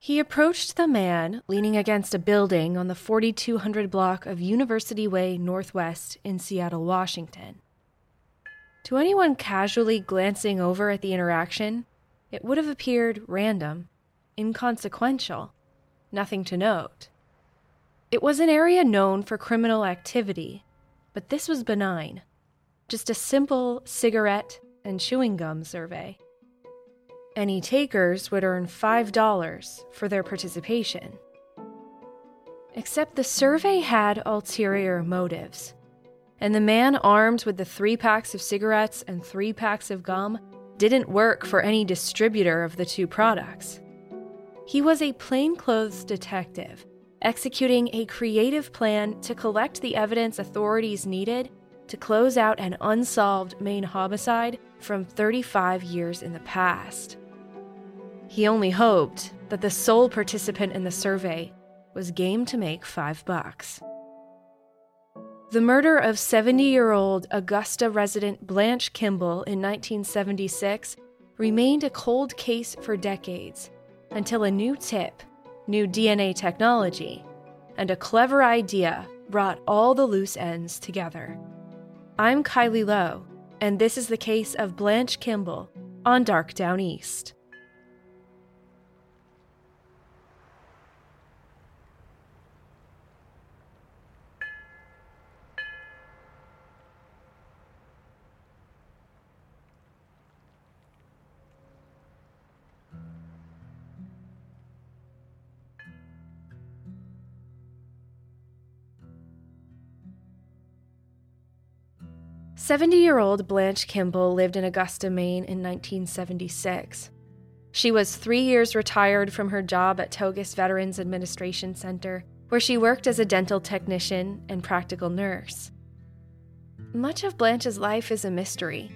He approached the man leaning against a building on the 4200 block of University Way Northwest in Seattle, Washington. To anyone casually glancing over at the interaction, it would have appeared random, inconsequential, nothing to note. It was an area known for criminal activity, but this was benign. Just a simple cigarette and chewing gum survey. Any takers would earn $5 for their participation. Except the survey had ulterior motives, and the man armed with the three packs of cigarettes and three packs of gum didn't work for any distributor of the two products. He was a plainclothes detective, executing a creative plan to collect the evidence authorities needed to close out an unsolved Maine homicide from 35 years in the past. He only hoped that the sole participant in the survey was game to make five bucks. The murder of 70 year old Augusta resident Blanche Kimball in 1976 remained a cold case for decades until a new tip, new DNA technology, and a clever idea brought all the loose ends together. I'm Kylie Low, and this is the case of Blanche Kimball on Dark Downeast. 70 year old Blanche Kimball lived in Augusta, Maine in 1976. She was three years retired from her job at Togus Veterans Administration Center, where she worked as a dental technician and practical nurse. Much of Blanche's life is a mystery.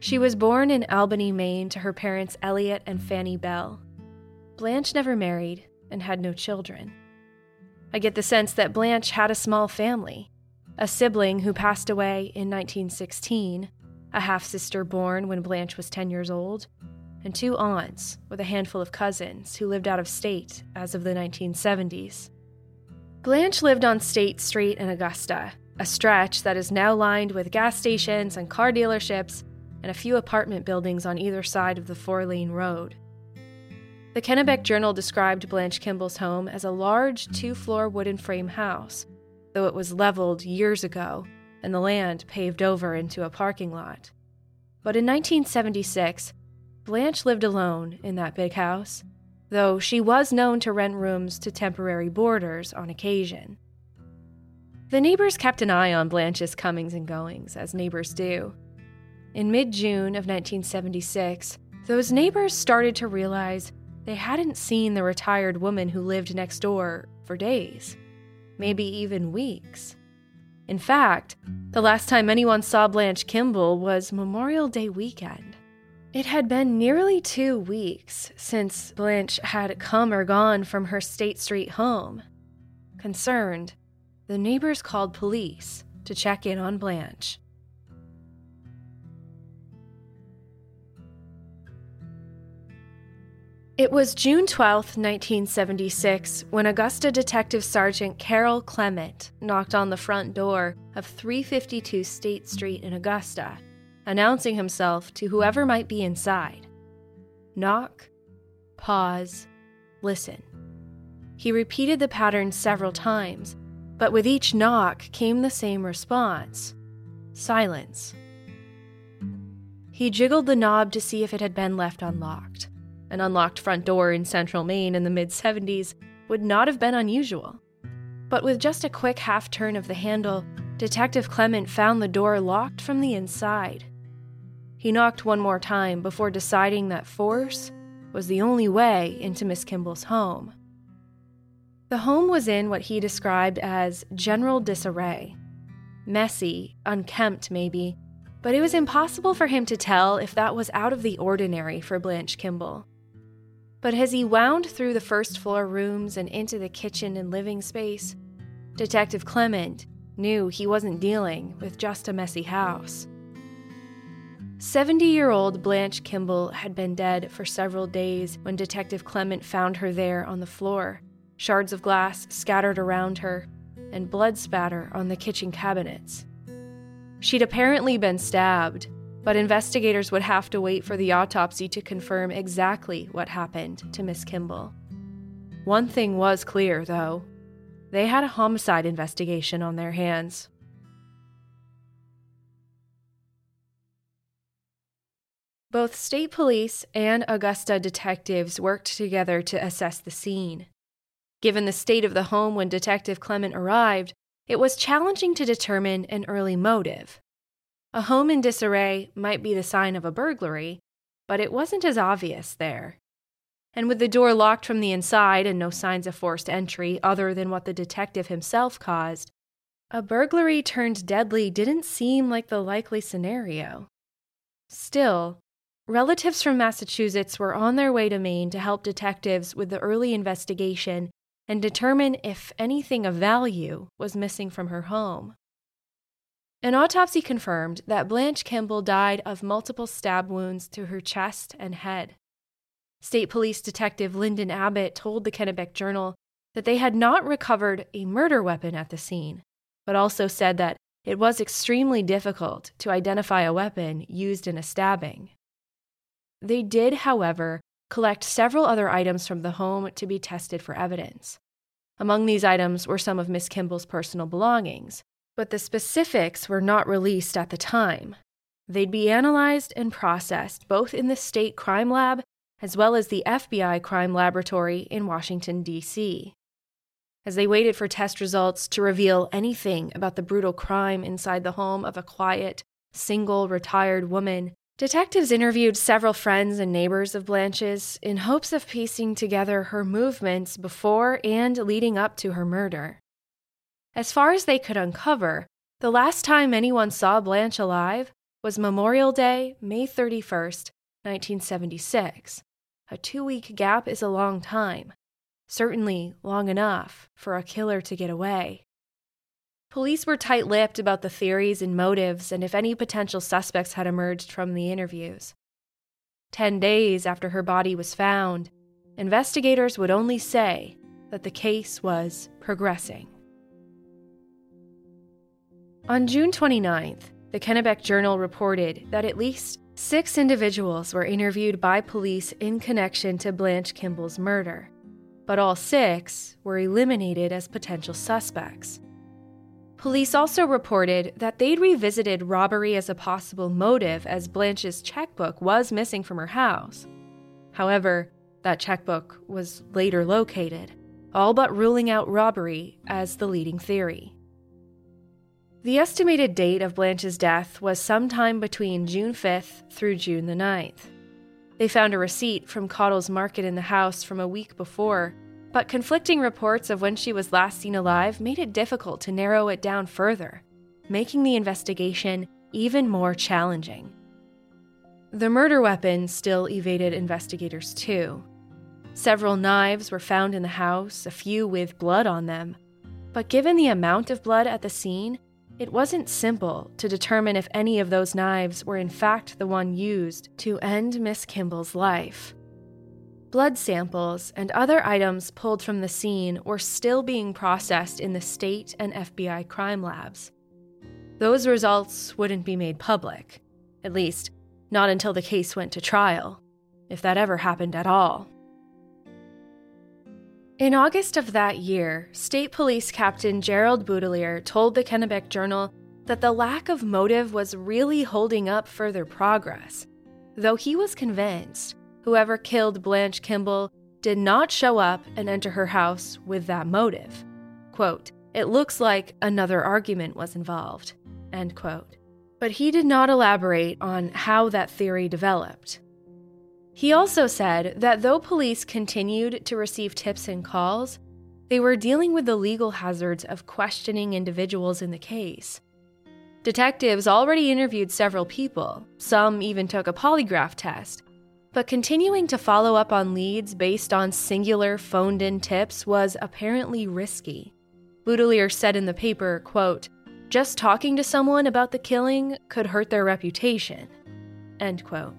She was born in Albany, Maine, to her parents Elliot and Fanny Bell. Blanche never married and had no children. I get the sense that Blanche had a small family a sibling who passed away in 1916, a half sister born when Blanche was 10 years old, and two aunts with a handful of cousins who lived out of state as of the 1970s. Blanche lived on State Street in Augusta, a stretch that is now lined with gas stations and car dealerships and a few apartment buildings on either side of the four lane road. The Kennebec Journal described Blanche Kimball's home as a large two floor wooden frame house though it was leveled years ago and the land paved over into a parking lot. But in 1976, Blanche lived alone in that big house, though she was known to rent rooms to temporary boarders on occasion. The neighbors kept an eye on Blanche's comings and goings, as neighbors do. In mid June of 1976, those neighbors started to realize they hadn't seen the retired woman who lived next door for days maybe even weeks. In fact, the last time anyone saw Blanche Kimball was Memorial Day weekend. It had been nearly two weeks since Blanche had come or gone from her State Street home. Concerned, the neighbors called police to check in on Blanche. It was June 12, 1976, when Augusta Detective Sergeant Carol Clement knocked on the front door of 352 State Street in Augusta, announcing himself to whoever might be inside. Knock, pause, listen. He repeated the pattern several times, but with each knock came the same response silence. He jiggled the knob to see if it had been left unlocked. An unlocked front door in central Maine in the mid 70s would not have been unusual. But with just a quick half turn of the handle, Detective Clement found the door locked from the inside. He knocked one more time before deciding that force was the only way into Miss Kimball's home. The home was in what he described as general disarray. Messy, unkempt maybe, but it was impossible for him to tell if that was out of the ordinary for Blanche Kimball. But as he wound through the first floor rooms and into the kitchen and living space, Detective Clement knew he wasn't dealing with just a messy house. 70 year old Blanche Kimball had been dead for several days when Detective Clement found her there on the floor, shards of glass scattered around her, and blood spatter on the kitchen cabinets. She'd apparently been stabbed, but investigators would have to wait for the autopsy to confirm exactly what happened to Miss Kimball. One thing was clear, though they had a homicide investigation on their hands. Both state police and Augusta detectives worked together to assess the scene. Given the state of the home when Detective Clement arrived, it was challenging to determine an early motive. A home in disarray might be the sign of a burglary, but it wasn't as obvious there. And with the door locked from the inside and no signs of forced entry other than what the detective himself caused, a burglary turned deadly didn't seem like the likely scenario. Still, relatives from Massachusetts were on their way to Maine to help detectives with the early investigation and determine if anything of value was missing from her home. An autopsy confirmed that Blanche Kimball died of multiple stab wounds to her chest and head. State Police Detective Lyndon Abbott told the Kennebec Journal that they had not recovered a murder weapon at the scene, but also said that it was extremely difficult to identify a weapon used in a stabbing. They did, however, collect several other items from the home to be tested for evidence. Among these items were some of Miss Kimball's personal belongings, but the specifics were not released at the time. They'd be analyzed and processed both in the state crime lab as well as the FBI crime laboratory in Washington, D.C. As they waited for test results to reveal anything about the brutal crime inside the home of a quiet, single, retired woman, Detectives interviewed several friends and neighbors of Blanche's in hopes of piecing together her movements before and leading up to her murder. As far as they could uncover, the last time anyone saw Blanche alive was Memorial Day, May 31st, 1976. A two week gap is a long time, certainly long enough for a killer to get away. Police were tight lipped about the theories and motives and if any potential suspects had emerged from the interviews. Ten days after her body was found, investigators would only say that the case was progressing. On June 29th, the Kennebec Journal reported that at least six individuals were interviewed by police in connection to Blanche Kimball's murder, but all six were eliminated as potential suspects. Police also reported that they'd revisited robbery as a possible motive as Blanche's checkbook was missing from her house. However, that checkbook was later located, all but ruling out robbery as the leading theory. The estimated date of Blanche's death was sometime between June 5th through June the 9th. They found a receipt from Cottle's Market in the house from a week before but conflicting reports of when she was last seen alive made it difficult to narrow it down further, making the investigation even more challenging. The murder weapon still evaded investigators, too. Several knives were found in the house, a few with blood on them. But given the amount of blood at the scene, it wasn't simple to determine if any of those knives were in fact the one used to end Miss Kimball's life. Blood samples and other items pulled from the scene were still being processed in the state and FBI crime labs. Those results wouldn't be made public, at least, not until the case went to trial, if that ever happened at all. In August of that year, State Police Captain Gerald Boutilier told the Kennebec Journal that the lack of motive was really holding up further progress, though he was convinced whoever killed Blanche Kimball did not show up and enter her house with that motive. Quote, it looks like another argument was involved. End quote. But he did not elaborate on how that theory developed. He also said that though police continued to receive tips and calls, they were dealing with the legal hazards of questioning individuals in the case. Detectives already interviewed several people, some even took a polygraph test, but continuing to follow up on leads based on singular phoned in tips was apparently risky. Boutilier said in the paper, quote, just talking to someone about the killing could hurt their reputation. End quote.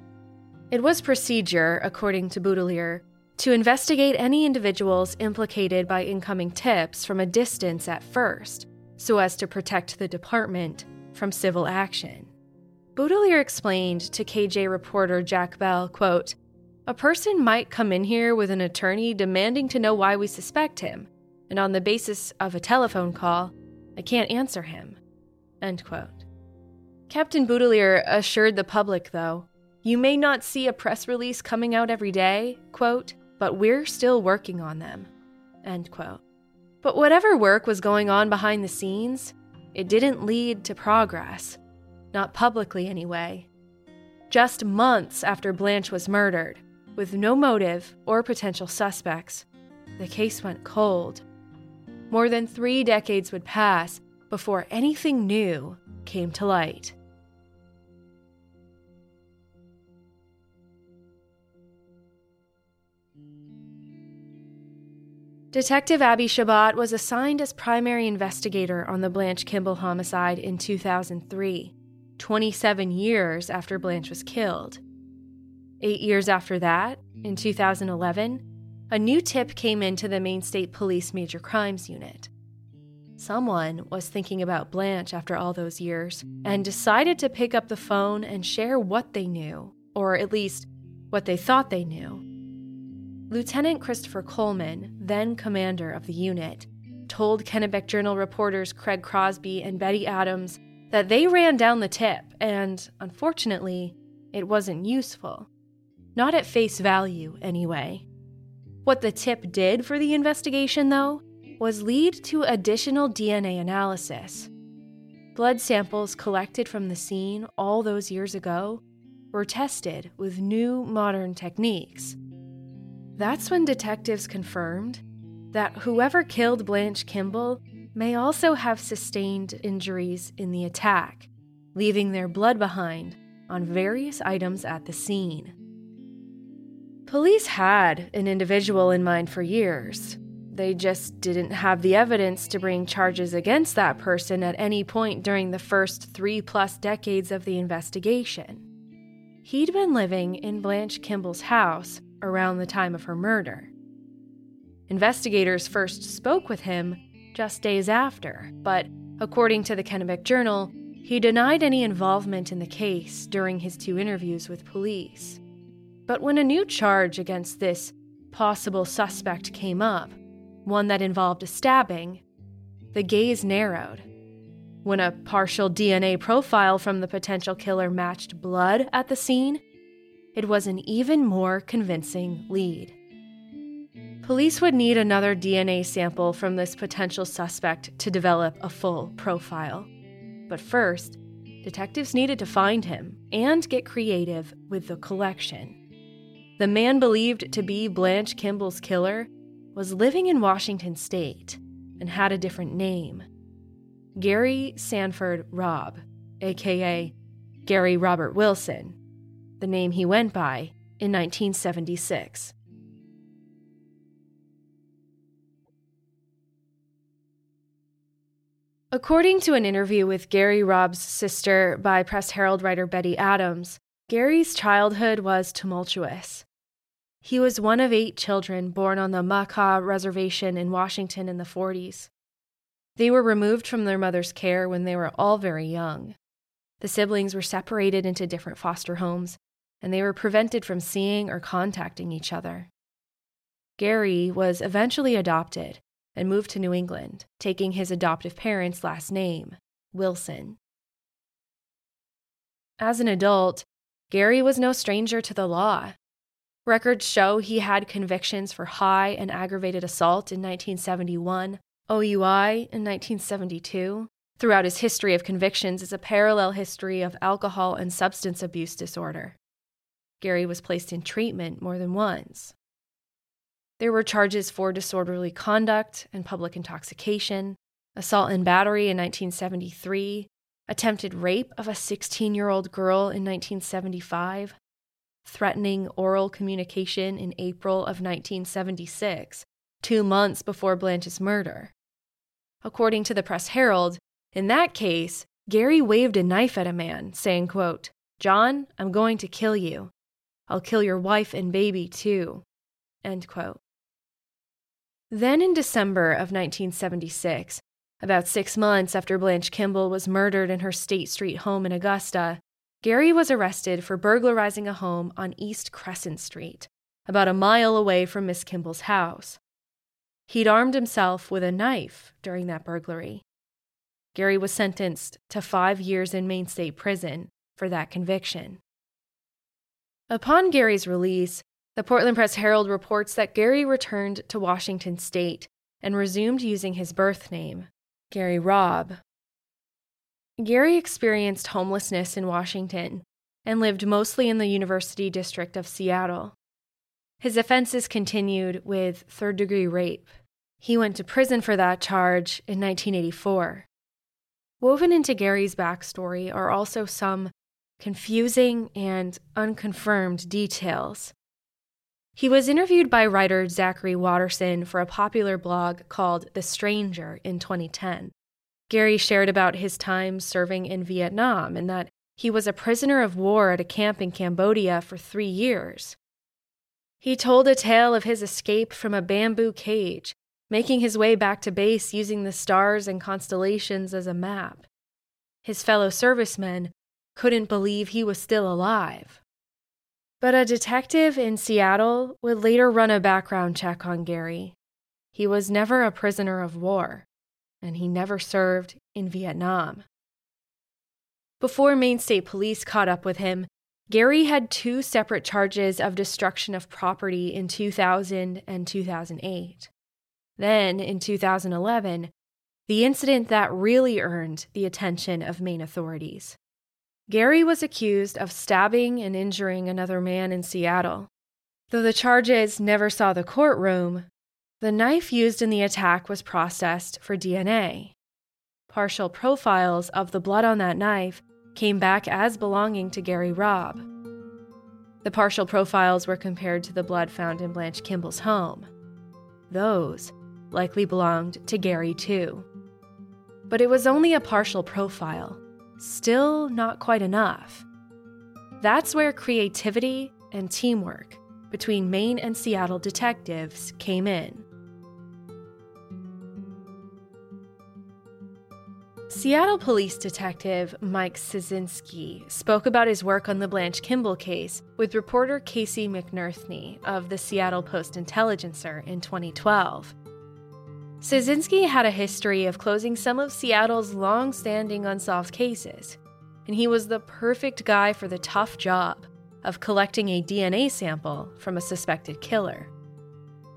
It was procedure, according to Boutilier, to investigate any individuals implicated by incoming tips from a distance at first, so as to protect the department from civil action. Boutilier explained to KJ reporter Jack Bell, quote, A person might come in here with an attorney demanding to know why we suspect him, and on the basis of a telephone call, I can't answer him. End quote. Captain Boutilier assured the public, though, you may not see a press release coming out every day, quote, but we're still working on them, end quote. But whatever work was going on behind the scenes, it didn't lead to progress. Not publicly, anyway. Just months after Blanche was murdered, with no motive or potential suspects, the case went cold. More than three decades would pass before anything new came to light. Detective Abbe Chabot was assigned as primary investigator on the Blanche Kimball homicide in 2003, 27 years after Blanche was killed. Eight years after that, in 2011, a new tip came into the Maine State Police Major Crimes Unit. Someone was thinking about Blanche after all those years and decided to pick up the phone and share what they knew, or at least what they thought they knew. Lieutenant Christopher Coleman, then commander of the unit, told Kennebec Journal reporters Craig Crosby and Betty Adams that they ran down the tip, and unfortunately, it wasn't useful. Not at face value, anyway. What the tip did for the investigation, though, was lead to additional DNA analysis. Blood samples collected from the scene all those years ago were tested with new modern techniques that's when detectives confirmed that whoever killed Blanche Kimball may also have sustained injuries in the attack, leaving their blood behind on various items at the scene. Police had an individual in mind for years. They just didn't have the evidence to bring charges against that person at any point during the first three plus decades of the investigation. He'd been living in Blanche Kimball's house around the time of her murder. Investigators first spoke with him just days after, but according to the Kennebec Journal, he denied any involvement in the case during his two interviews with police. But when a new charge against this possible suspect came up, one that involved a stabbing, the gaze narrowed. When a partial DNA profile from the potential killer matched blood at the scene, it was an even more convincing lead. Police would need another DNA sample from this potential suspect to develop a full profile. But first, detectives needed to find him and get creative with the collection. The man believed to be Blanche Kimball's killer was living in Washington state and had a different name Gary Sanford Robb, aka Gary Robert Wilson, the name he went by, in 1976. According to an interview with Gary Robb's sister by Press Herald writer Betty Adams, Gary's childhood was tumultuous. He was one of eight children born on the Makah Reservation in Washington in the 40s. They were removed from their mother's care when they were all very young. The siblings were separated into different foster homes, and they were prevented from seeing or contacting each other. Gary was eventually adopted and moved to New England, taking his adoptive parents' last name, Wilson. As an adult, Gary was no stranger to the law. Records show he had convictions for high and aggravated assault in 1971, OUI in 1972. Throughout his history of convictions is a parallel history of alcohol and substance abuse disorder. Gary was placed in treatment more than once. There were charges for disorderly conduct and public intoxication, assault and battery in 1973, attempted rape of a 16 year old girl in 1975, threatening oral communication in April of 1976, two months before Blanche's murder. According to the Press Herald, in that case, Gary waved a knife at a man, saying, quote, John, I'm going to kill you. I'll kill your wife and baby too. Then in December of 1976, about six months after Blanche Kimball was murdered in her State Street home in Augusta, Gary was arrested for burglarizing a home on East Crescent Street, about a mile away from Miss Kimball's house. He'd armed himself with a knife during that burglary. Gary was sentenced to five years in Maine State Prison for that conviction. Upon Gary's release, the Portland Press Herald reports that Gary returned to Washington State and resumed using his birth name, Gary Robb. Gary experienced homelessness in Washington and lived mostly in the University District of Seattle. His offenses continued with third degree rape. He went to prison for that charge in 1984. Woven into Gary's backstory are also some confusing and unconfirmed details. He was interviewed by writer Zachary Watterson for a popular blog called The Stranger in 2010. Gary shared about his time serving in Vietnam and that he was a prisoner of war at a camp in Cambodia for three years. He told a tale of his escape from a bamboo cage, making his way back to base using the stars and constellations as a map. His fellow servicemen couldn't believe he was still alive. But a detective in Seattle would later run a background check on Gary. He was never a prisoner of war, and he never served in Vietnam. Before Maine State Police caught up with him, Gary had two separate charges of destruction of property in 2000 and 2008. Then, in 2011, the incident that really earned the attention of Maine authorities. Gary was accused of stabbing and injuring another man in Seattle. Though the charges never saw the courtroom, the knife used in the attack was processed for DNA. Partial profiles of the blood on that knife came back as belonging to Gary Robb. The partial profiles were compared to the blood found in Blanche Kimball's home. Those likely belonged to Gary too. But it was only a partial profile, still not quite enough. That's where creativity and teamwork between Maine and Seattle detectives came in. Seattle police detective Mike Cieszynski spoke about his work on the Blanche Kimball case with reporter Casey McNerthney of the Seattle Post Intelligencer in 2012. Cieszynski had a history of closing some of Seattle's long standing unsolved cases, and he was the perfect guy for the tough job of collecting a DNA sample from a suspected killer.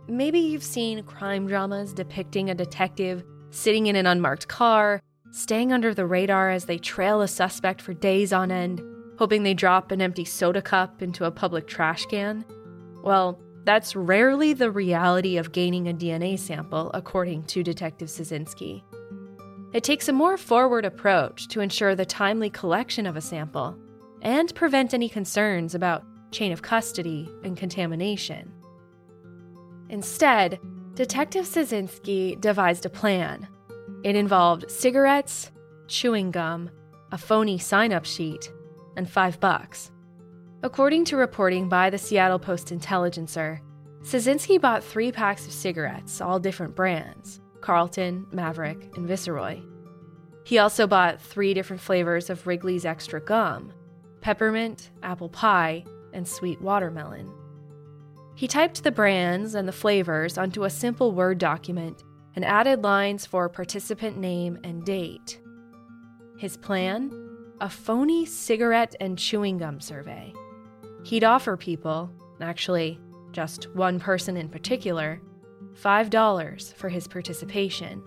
Maybe you've seen crime dramas depicting a detective sitting in an unmarked car staying under the radar as they trail a suspect for days on end, hoping they drop an empty soda cup into a public trash can? Well, that's rarely the reality of gaining a DNA sample, according to Detective Cieszynski. It takes a more forward approach to ensure the timely collection of a sample and prevent any concerns about chain of custody and contamination. Instead, Detective Cieszynski devised a plan it involved cigarettes, chewing gum, a phony sign up sheet, and five bucks. According to reporting by the Seattle Post Intelligencer, Cieszynski bought three packs of cigarettes, all different brands Carlton, Maverick, and Viceroy. He also bought three different flavors of Wrigley's Extra Gum peppermint, apple pie, and sweet watermelon. He typed the brands and the flavors onto a simple Word document and added lines for participant name and date. His plan? A phony cigarette and chewing gum survey. He'd offer people, actually, just one person in particular, $5 for his participation.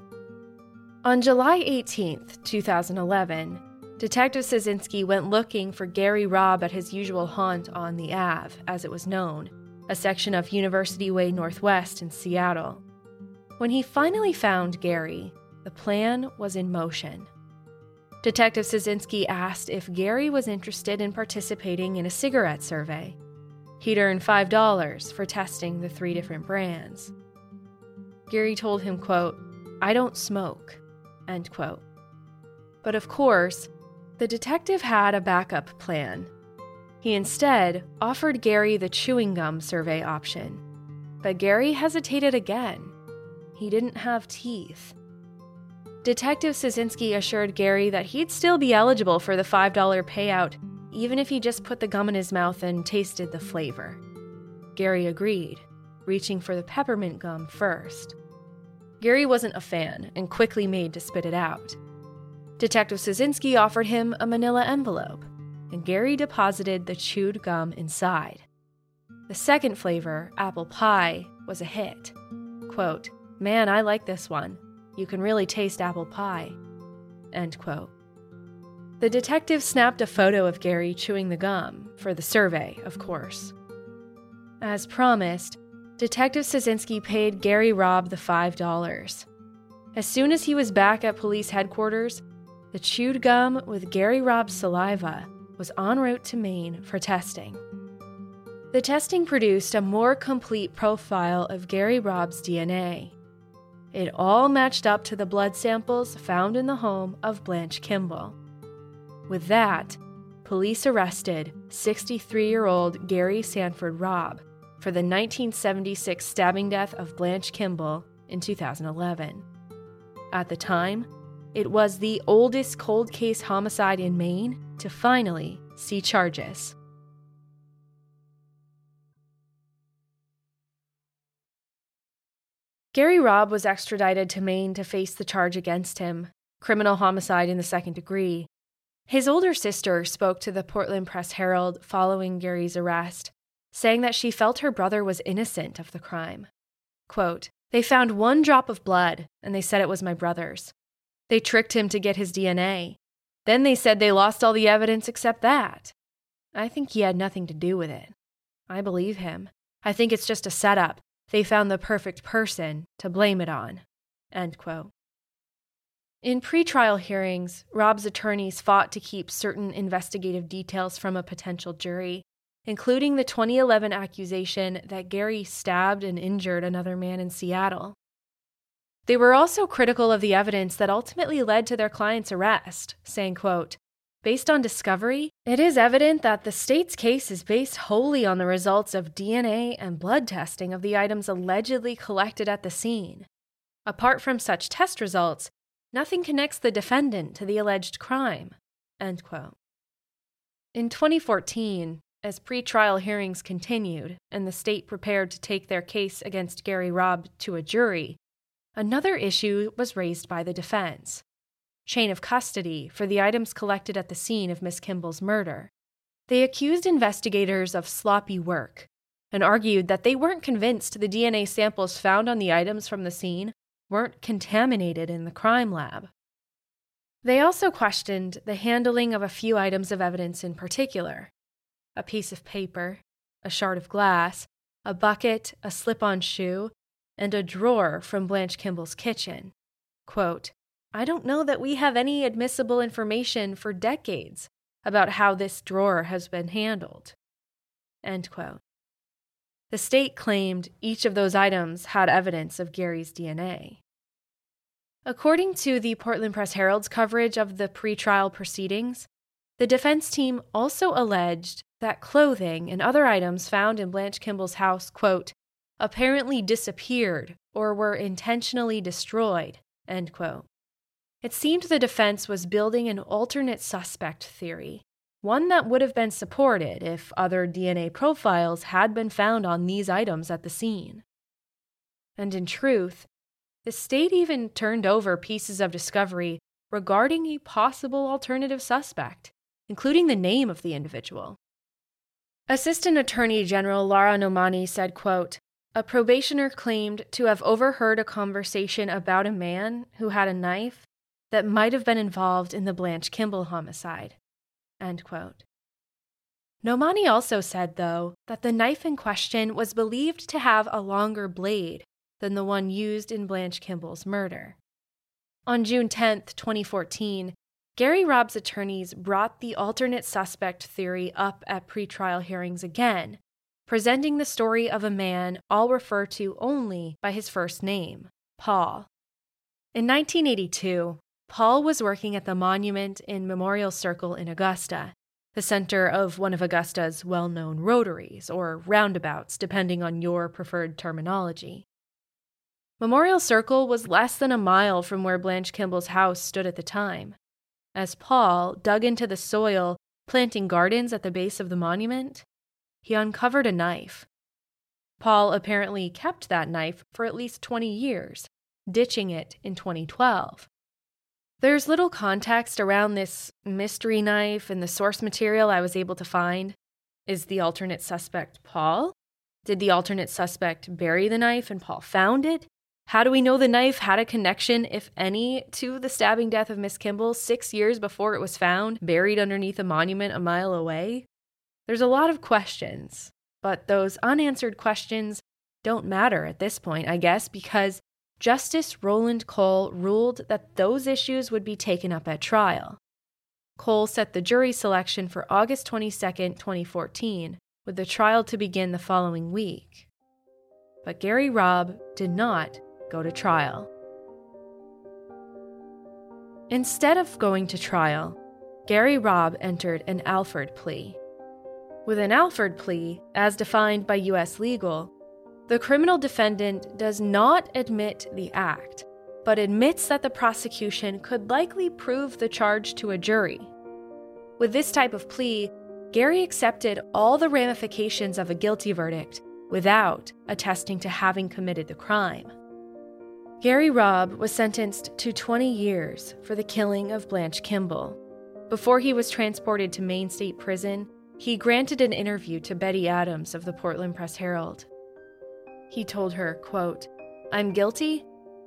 On July 18, 2011, Detective Cieszynski went looking for Gary Robb at his usual haunt on the Ave, as it was known, a section of University Way Northwest in Seattle. When he finally found Gary, the plan was in motion. Detective Cieszynski asked if Gary was interested in participating in a cigarette survey. He'd earn $5 for testing the three different brands. Gary told him, quote, I don't smoke, end quote. But of course, the detective had a backup plan He instead offered Gary the chewing gum survey option. But Gary hesitated again. He didn't have teeth. Detective Cieszynski assured Gary that he'd still be eligible for the $5 payout, even if he just put the gum in his mouth and tasted the flavor. Gary agreed, reaching for the peppermint gum first. Gary wasn't a fan and quickly made to spit it out. Detective Cieszynski offered him a manila envelope, and Gary deposited the chewed gum inside. The second flavor, apple pie, was a hit. Quote, Man, I like this one. You can really taste apple pie. End quote. The detective snapped a photo of Gary chewing the gum, for the survey, of course. As promised, Detective Cieszynski paid Gary Robb the $5. As soon as he was back at police headquarters, the chewed gum with Gary Robb's saliva was en route to Maine for testing. The testing produced a more complete profile of Gary Robb's DNA. It all matched up to the blood samples found in the home of Blanche Kimball. With that, police arrested 63 year old Gary Sanford Robb for the 1976 stabbing death of Blanche Kimball in 2011. At the time, it was the oldest cold case homicide in Maine to finally see charges. Gary Robb was extradited to Maine to face the charge against him criminal homicide in the second degree. His older sister spoke to the Portland Press Herald following Gary's arrest, saying that she felt her brother was innocent of the crime. Quote, They found one drop of blood, and they said it was my brother's. They tricked him to get his DNA. Then they said they lost all the evidence except that. I think he had nothing to do with it. I believe him. I think it's just a setup. They found the perfect person to blame it on. End quote. In pretrial hearings, Robb's attorneys fought to keep certain investigative details from a potential jury, including the 2011 accusation that Gary stabbed and injured another man in Seattle. They were also critical of the evidence that ultimately led to their client's arrest, saying, quote, Based on discovery, it is evident that the state's case is based wholly on the results of DNA and blood testing of the items allegedly collected at the scene. Apart from such test results, nothing connects the defendant to the alleged crime. In 2014, as pretrial hearings continued and the state prepared to take their case against Gary Robb to a jury, Another issue was raised by the defense chain of custody for the items collected at the scene of Miss Kimball's murder. They accused investigators of sloppy work and argued that they weren't convinced the DNA samples found on the items from the scene weren't contaminated in the crime lab. They also questioned the handling of a few items of evidence in particular a piece of paper, a shard of glass, a bucket, a slip on shoe, and a drawer from Blanche Kimball's kitchen. Quote, I don't know that we have any admissible information for decades about how this drawer has been handled. The state claimed each of those items had evidence of Gary's DNA. According to the Portland Press Herald's coverage of the pretrial proceedings, the defense team also alleged that clothing and other items found in Blanche Kimball's house, quote, apparently disappeared or were intentionally destroyed. End quote. It seemed the defense was building an alternate suspect theory, one that would have been supported if other DNA profiles had been found on these items at the scene. And in truth, the state even turned over pieces of discovery regarding a possible alternative suspect, including the name of the individual. Assistant Attorney General Lara Nomani said, quote, a probationer claimed to have overheard a conversation about a man who had a knife that might have been involved in the Blanche Kimball homicide. Nomani also said, though, that the knife in question was believed to have a longer blade than the one used in Blanche Kimball's murder. On June 10, 2014, Gary Robb's attorneys brought the alternate suspect theory up at pretrial hearings again presenting the story of a man I'll refer to only by his first name, Paul. In 1982, Paul was working at the Monument in Memorial Circle in Augusta, the center of one of Augusta's well known rotaries, or roundabouts, depending on your preferred terminology. Memorial Circle was less than a mile from where Blanche Kimball's house stood at the time. As Paul dug into the soil, planting gardens at the base of the monument, he uncovered a knife. Paul apparently kept that knife for at least 20 years, ditching it in 2012. There's little context around this mystery knife and the source material I was able to find. Is the alternate suspect Paul? Did the alternate suspect bury the knife and Paul found it? How do we know the knife had a connection, if any, to the stabbing death of Miss Kimball six years before it was found, buried underneath a monument a mile away? There's a lot of questions, but those unanswered questions don't matter at this point, I guess, because Justice Roland Cole ruled that those issues would be taken up at trial. Cole set the jury selection for August 22, 2014, with the trial to begin the following week. But Gary Robb did not go to trial. Instead of going to trial, Gary Robb entered an Alford plea. With an Alford plea, as defined by U.S. legal, the criminal defendant does not admit the act, but admits that the prosecution could likely prove the charge to a jury. With this type of plea, Gary accepted all the ramifications of a guilty verdict without attesting to having committed the crime. Gary Robb was sentenced to 20 years for the killing of Blanche Kimball. Before he was transported to Maine State Prison, he granted an interview to Betty Adams of the Portland Press Herald. He told her, quote, I'm guilty,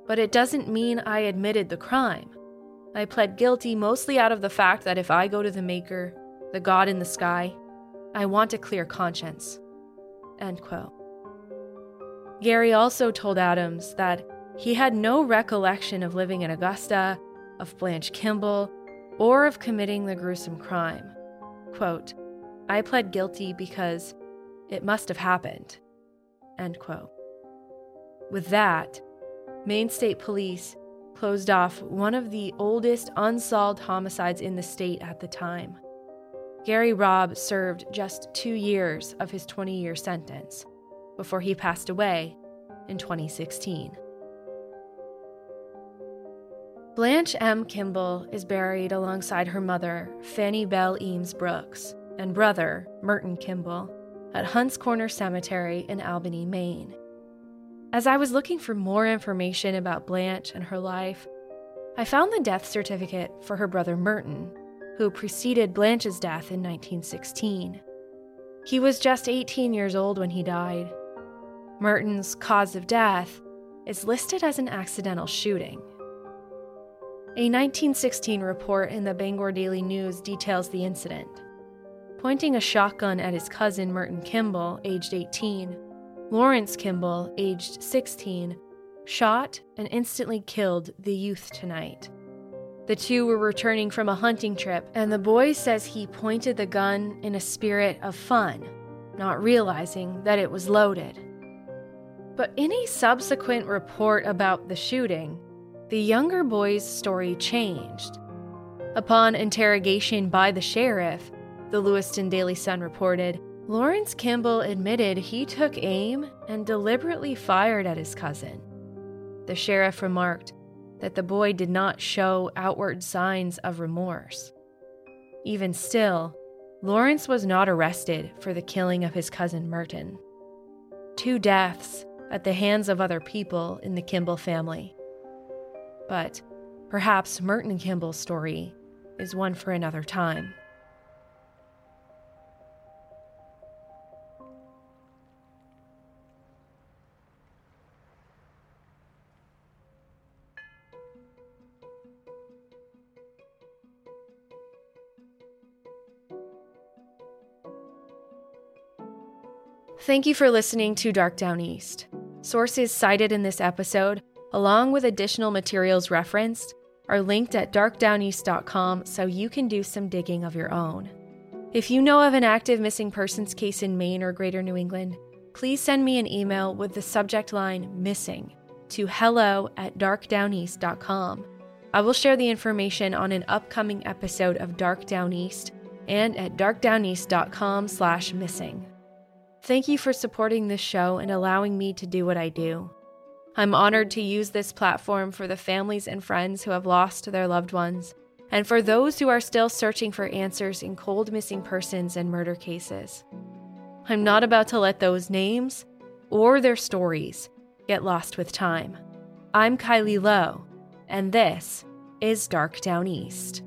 but it doesn't mean I admitted the crime. I pled guilty mostly out of the fact that if I go to the Maker, the God in the sky, I want a clear conscience. End quote. Gary also told Adams that he had no recollection of living in Augusta, of Blanche Kimball, or of committing the gruesome crime. Quote, I pled guilty because it must have happened. End quote. With that, Maine State Police closed off one of the oldest unsolved homicides in the state at the time. Gary Robb served just two years of his 20 year sentence before he passed away in 2016. Blanche M. Kimball is buried alongside her mother, Fanny Bell Eames Brooks, and brother, Merton Kimball, at Hunts Corner Cemetery in Albany, Maine. As I was looking for more information about Blanche and her life, I found the death certificate for her brother Merton, who preceded Blanche's death in 1916. He was just 18 years old when he died. Merton's cause of death is listed as an accidental shooting. A 1916 report in the Bangor Daily News details the incident. Pointing a shotgun at his cousin Merton Kimball, aged 18, Lawrence Kimball, aged 16, shot and instantly killed the youth tonight. The two were returning from a hunting trip, and the boy says he pointed the gun in a spirit of fun, not realizing that it was loaded. But in a subsequent report about the shooting, the younger boy's story changed. Upon interrogation by the sheriff, the Lewiston Daily Sun reported, Lawrence Kimball admitted he took aim and deliberately fired at his cousin. The sheriff remarked that the boy did not show outward signs of remorse. Even still, Lawrence was not arrested for the killing of his cousin Merton. Two deaths at the hands of other people in the Kimball family but perhaps Merton Kimball's story is one for another time. Thank you for listening to Dark Downeast. Sources cited in this episode along with additional materials referenced, are linked at darkdowneast.com so you can do some digging of your own. If you know of an active missing persons case in Maine or Greater New England, please send me an email with the subject line missing to hello at darkdowneast.com. I will share the information on an upcoming episode of Dark Downeast and at darkdowneast.com slash missing. Thank you for supporting this show and allowing me to do what I do. I'm honored to use this platform for the families and friends who have lost their loved ones, and for those who are still searching for answers in cold missing persons and murder cases. I'm not about to let those names or their stories get lost with time. I'm Kylie Low, and this is Dark Downeast.